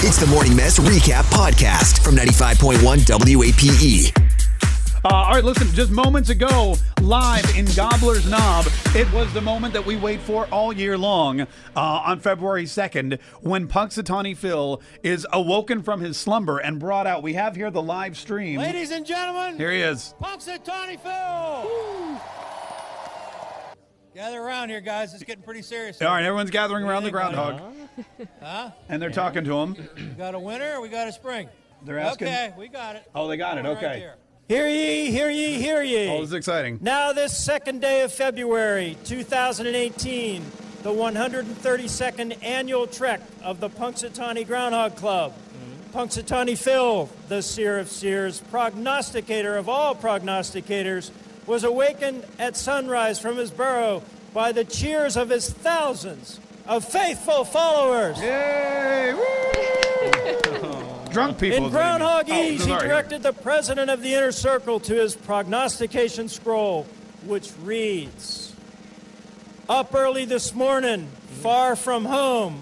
It's the Morning Mess Recap Podcast from 95.1 WAPE. Uh, all right, listen, just moments ago, live in Gobbler's Knob, it was the moment that we wait for all year long uh, on February 2nd when Punxsutawney Phil is awoken from his slumber and brought out. We have here the live stream. Ladies and gentlemen, Here he is. Punxsutawney Phil. Gather around here, guys. It's getting pretty serious. All right, everyone's gathering around the What do you think, groundhog Huh? and they're talking to him. We got a winter or we got a spring? They're asking. Okay, we got it. Oh, they got it. Right Okay. there. Hear ye, hear ye, hear ye. Oh, this is exciting. Now, this second day of February 2018, the 132nd annual trek of the Punxsutawney Groundhog Club. Mm-hmm. Punxsutawney Phil, the seer of seers, prognosticator of all prognosticators, was awakened at sunrise from his burrow by the cheers of his thousands of faithful followers. Yay! Woo! Drunk people. In is what Groundhog Oh, Ease, he directed the president of the inner circle to his prognostication scroll, which reads Up early this morning, far from home,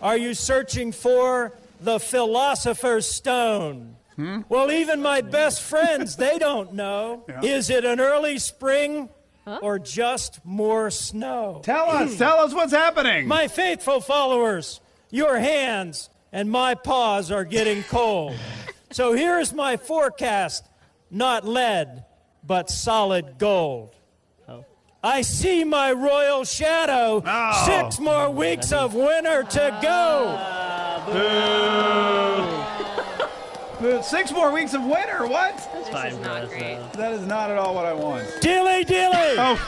are you searching for the philosopher's stone? Hmm? Well, even my best friends, they don't know. Is it an early spring or just more snow? Tell us, hmm. tell us what's happening. My faithful followers, your hands and my paws are getting cold. So here's my forecast not lead, but solid gold. Oh. I see my royal shadow. Oh. Six more weeks of winter to go. Ah, Boo. Six more weeks of winter. What? Fine for us, though. That is not at all what I want. Dilly dilly.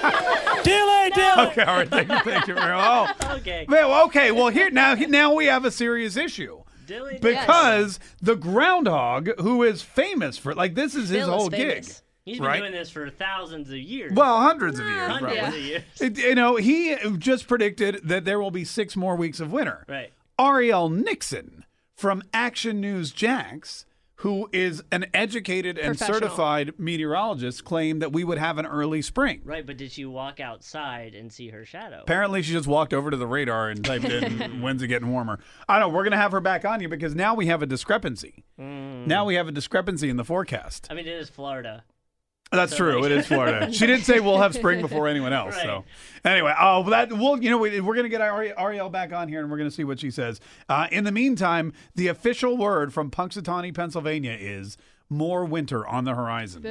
Oh, Dilly dilly. okay. All right. Thank you. Thank you. Oh, Okay. well, okay. Well, here now, now we have a serious issue Dilly because the groundhog, who is famous for like this is his Phil is whole famous. gig. He's been right? doing this for thousands of years. Well, hundreds of years, hundreds probably. of years. It- you know, he just predicted that there will be six more weeks of winter. Right. Arielle Nixon from Action News Jax, who is an educated and certified meteorologist, claimed that we would have an early spring. Right, but did she walk outside and see her shadow? Apparently, she just walked over to the radar and typed in, when's it getting warmer? I know, we're going to have her back on you because now we have a discrepancy. Hmm. Now we have a discrepancy in the forecast. I mean, it is Florida. That's So, true. like- It is Florida. She did say we'll have spring before anyone else. So anyway, oh, that we'll you know we, we're gonna get Ari- Arielle back on here and we're gonna see what she says. Uh, in the meantime, the official word from Punxsutawney, Pennsylvania, is more winter on the horizon.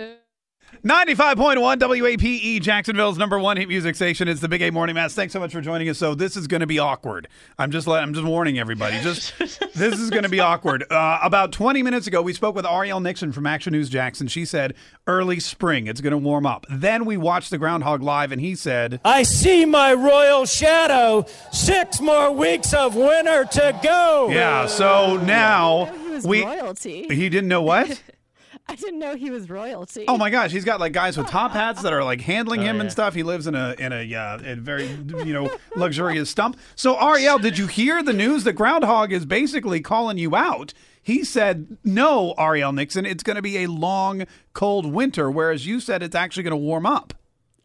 95.1 WAPE, Jacksonville's number one hit music station. It's the Big A Morning Mess. Thanks so much for joining us. So this is going to be awkward. I'm just let, I'm just warning everybody. Just this is going to be awkward. Uh, about 20 minutes ago, we spoke with Arielle Nixon from Action News Jackson. She said early spring, it's going to warm up. Then we watched the Groundhog Live, and he said, I see my royal shadow. Six more weeks of winter to go. "Yeah." So now He was we royalty. he didn't know what. I didn't know he was royalty. Oh my gosh, he's got like guys with top hats that are like handling him and stuff. He lives in a in a, uh, a very you know luxurious stump. So Arielle, did you hear the news? The groundhog is basically calling you out. He said, "No, Arielle Nixon, it's going to be a long, cold winter." Whereas you said it's actually going to warm up.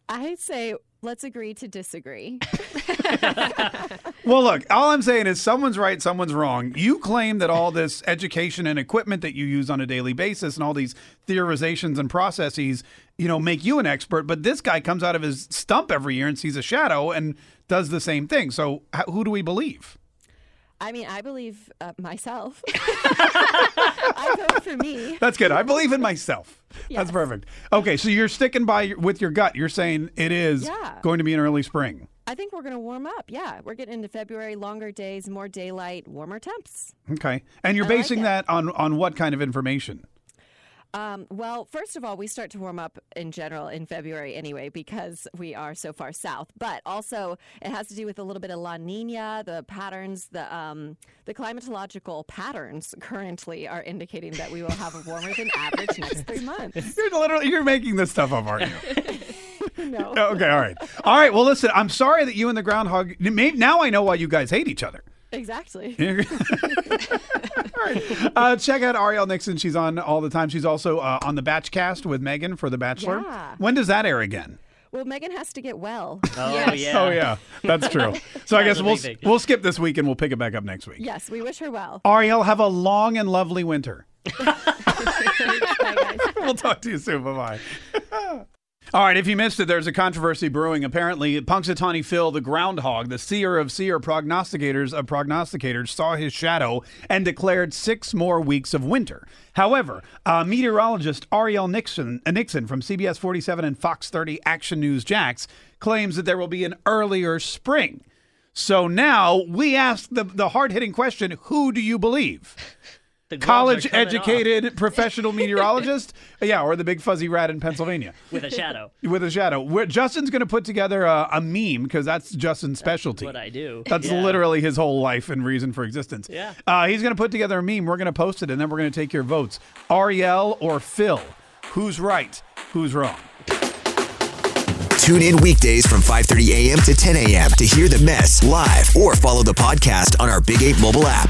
I say let's agree to disagree. Well, look, all I'm saying is someone's right, someone's wrong. You claim that all this education and equipment that you use on a daily basis and all these theorizations and processes, you know, make you an expert, but this guy comes out of his stump every year and sees a shadow and does the same thing. So, who do we believe? I mean, I believe uh, myself. I vote for me. That's good. I believe in myself. That's perfect. Okay, so you're sticking by with your gut. You're saying it is Yeah. going to be an early spring. I think we're going to warm up. Yeah, we're getting into February, longer days, more daylight, warmer temps. Okay. And you're I basing it. that on on what kind of information? Um, well, first of all, we start to warm up in general in February anyway because we are so far south. But also, it has to do with a little bit of La Nina. The patterns, the um, the climatological patterns currently are indicating that we will have a warmer than average next three months. You're literally you're making this stuff up, aren't you? No. okay, all right, all right. Well, listen, I'm sorry that you and the groundhog. Maybe, now I know why you guys hate each other. Exactly. all right. Uh, check out Arielle Nixon. She's on all the time. She's also uh, on the Batchcast with Megan for The Bachelor. Yeah. When does that air again? Well, Megan has to get well. Oh Yes. yeah. Oh yeah, that's true. So I guess we'll big we'll skip this week and we'll pick it back up next week. Yes, we wish her well. Arielle, have a long and lovely winter. Bye, guys. we'll talk to you soon. Bye bye. All right, if you missed it, there's a controversy brewing. Apparently, Punxsutawney Phil, the groundhog, the seer of seer prognosticators of prognosticators, saw his shadow and declared six more weeks of winter. However, uh, meteorologist Arielle Nixon, uh, Nixon from CBS 47 and Fox 30 Action News Jax claims that there will be an earlier spring. So now we ask the, the hard hitting question who do you believe? The College coming off educated professional meteorologist? Yeah, or the big fuzzy rat in Pennsylvania with a shadow. with a shadow. We're, Justin's going to put together a, a meme because that's Justin's specialty. What I do. That's Yeah. literally his whole life and reason for existence. Yeah. Uh, he's going to put together a meme. We're going to post it, and then we're going to take your votes. Arielle or Phil? Who's right? Who's wrong? Tune in weekdays from 5:30 a.m. to 10 a.m. to hear the mess live or follow the podcast on our Big 8 mobile app.